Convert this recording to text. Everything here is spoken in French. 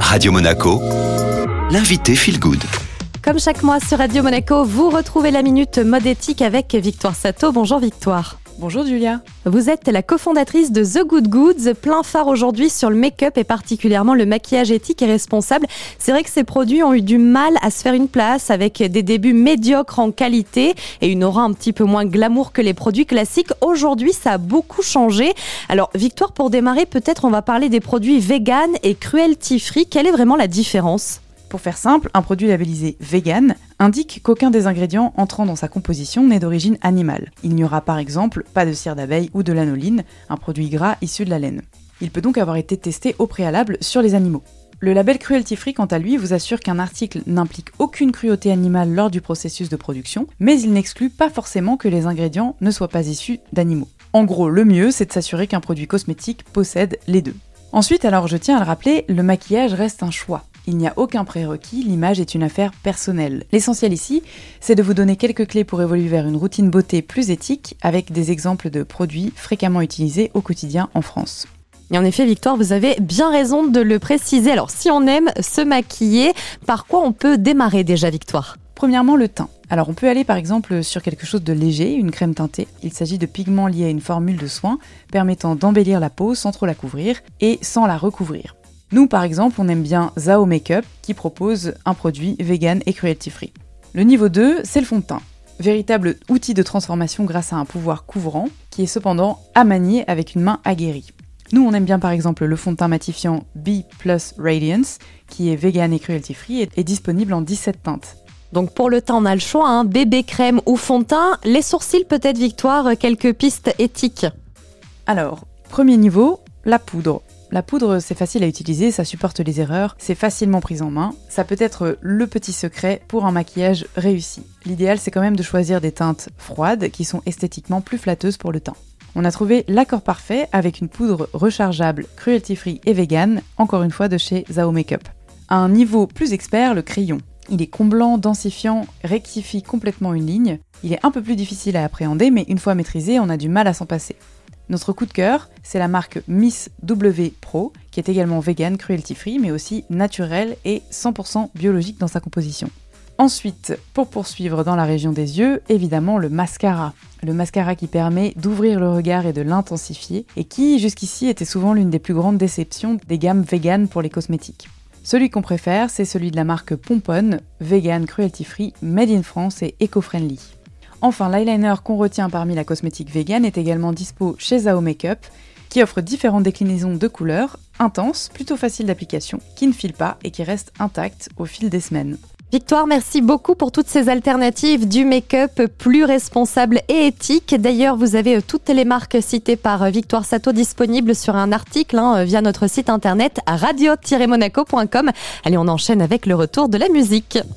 Radio Monaco, l'invité Feel Good. Comme chaque mois sur Radio Monaco, vous retrouvez la minute mode éthique avec Victoire Sato. Bonjour Victoire. Bonjour Julia. Vous êtes la cofondatrice de The Good Goods, plein phare aujourd'hui sur le make-up et particulièrement le maquillage éthique et responsable. C'est vrai que ces produits ont eu du mal à se faire une place avec des débuts médiocres en qualité et une aura un petit peu moins glamour que les produits classiques. Aujourd'hui, ça a beaucoup changé. Alors, Victoire, pour démarrer, peut-être on va parler des produits vegan et cruelty free. Quelle est vraiment la différence? Pour faire simple, un produit labellisé vegan indique qu'aucun des ingrédients entrant dans sa composition n'est d'origine animale. Il n'y aura par exemple pas de cire d'abeille ou de lanoline, un produit gras issu de la laine. Il peut donc avoir été testé au préalable sur les animaux. Le label Cruelty Free, quant à lui, vous assure qu'un article n'implique aucune cruauté animale lors du processus de production, mais il n'exclut pas forcément que les ingrédients ne soient pas issus d'animaux. En gros, le mieux, c'est de s'assurer qu'un produit cosmétique possède les deux. Ensuite, alors je tiens à le rappeler, le maquillage reste un choix. Il n'y a aucun prérequis, l'image est une affaire personnelle. L'essentiel ici, c'est de vous donner quelques clés pour évoluer vers une routine beauté plus éthique avec des exemples de produits fréquemment utilisés au quotidien en France. Et en effet, Victoire, vous avez bien raison de le préciser. Alors, si on aime se maquiller, par quoi on peut démarrer déjà, Victoire? Premièrement, le teint. Alors, on peut aller par exemple sur quelque chose de léger, une crème teintée. Il s'agit de pigments liés à une formule de soin permettant d'embellir la peau sans trop la couvrir et sans la recouvrir. Nous, par exemple, on aime bien Zao Makeup qui propose un produit vegan et cruelty free. Le niveau 2, c'est le fond de teint. Véritable outil de transformation grâce à un pouvoir couvrant qui est cependant à manier avec une main aguerrie. Nous, on aime bien par exemple le fond de teint matifiant B Plus Radiance qui est vegan et cruelty free et est disponible en 17 teintes. Donc pour le teint, on a le choix, hein, bébé crème ou fond de teint. Les sourcils, peut-être Victoire, quelques pistes éthiques. Alors, premier niveau, la poudre. La poudre, c'est facile à utiliser, ça supporte les erreurs, c'est facilement pris en main. Ça peut être le petit secret pour un maquillage réussi. L'idéal, c'est quand même de choisir des teintes froides qui sont esthétiquement plus flatteuses pour le teint. On a trouvé l'accord parfait avec une poudre rechargeable, cruelty free et vegan, encore une fois de chez Zao Makeup. À un niveau plus expert, le crayon. Il est comblant, densifiant, rectifie complètement une ligne. Il est un peu plus difficile à appréhender, mais une fois maîtrisé, on a du mal à s'en passer. Notre coup de cœur, c'est la marque Miss W Pro, qui est également vegan, cruelty free, mais aussi naturelle et 100% biologique dans sa composition. Ensuite, pour poursuivre dans la région des yeux, évidemment le mascara. Le mascara qui permet d'ouvrir le regard et de l'intensifier, et qui jusqu'ici était souvent l'une des plus grandes déceptions des gammes vegan pour les cosmétiques. Celui qu'on préfère, c'est celui de la marque Pomponne, vegan, cruelty free, made in France et eco-friendly. Enfin, l'eyeliner qu'on retient parmi la cosmétique vegan est également dispo chez Zao Makeup, qui offre différentes déclinaisons de couleurs, intenses, plutôt faciles d'application, qui ne filent pas et qui restent intactes au fil des semaines. Victoire, merci beaucoup pour toutes ces alternatives du make-up plus responsable et éthique. D'ailleurs, vous avez euh, toutes les marques citées par euh, Victoire Sato disponibles sur un article hein, via notre site internet radio-monaco.com. Allez, on enchaîne avec le retour de la musique.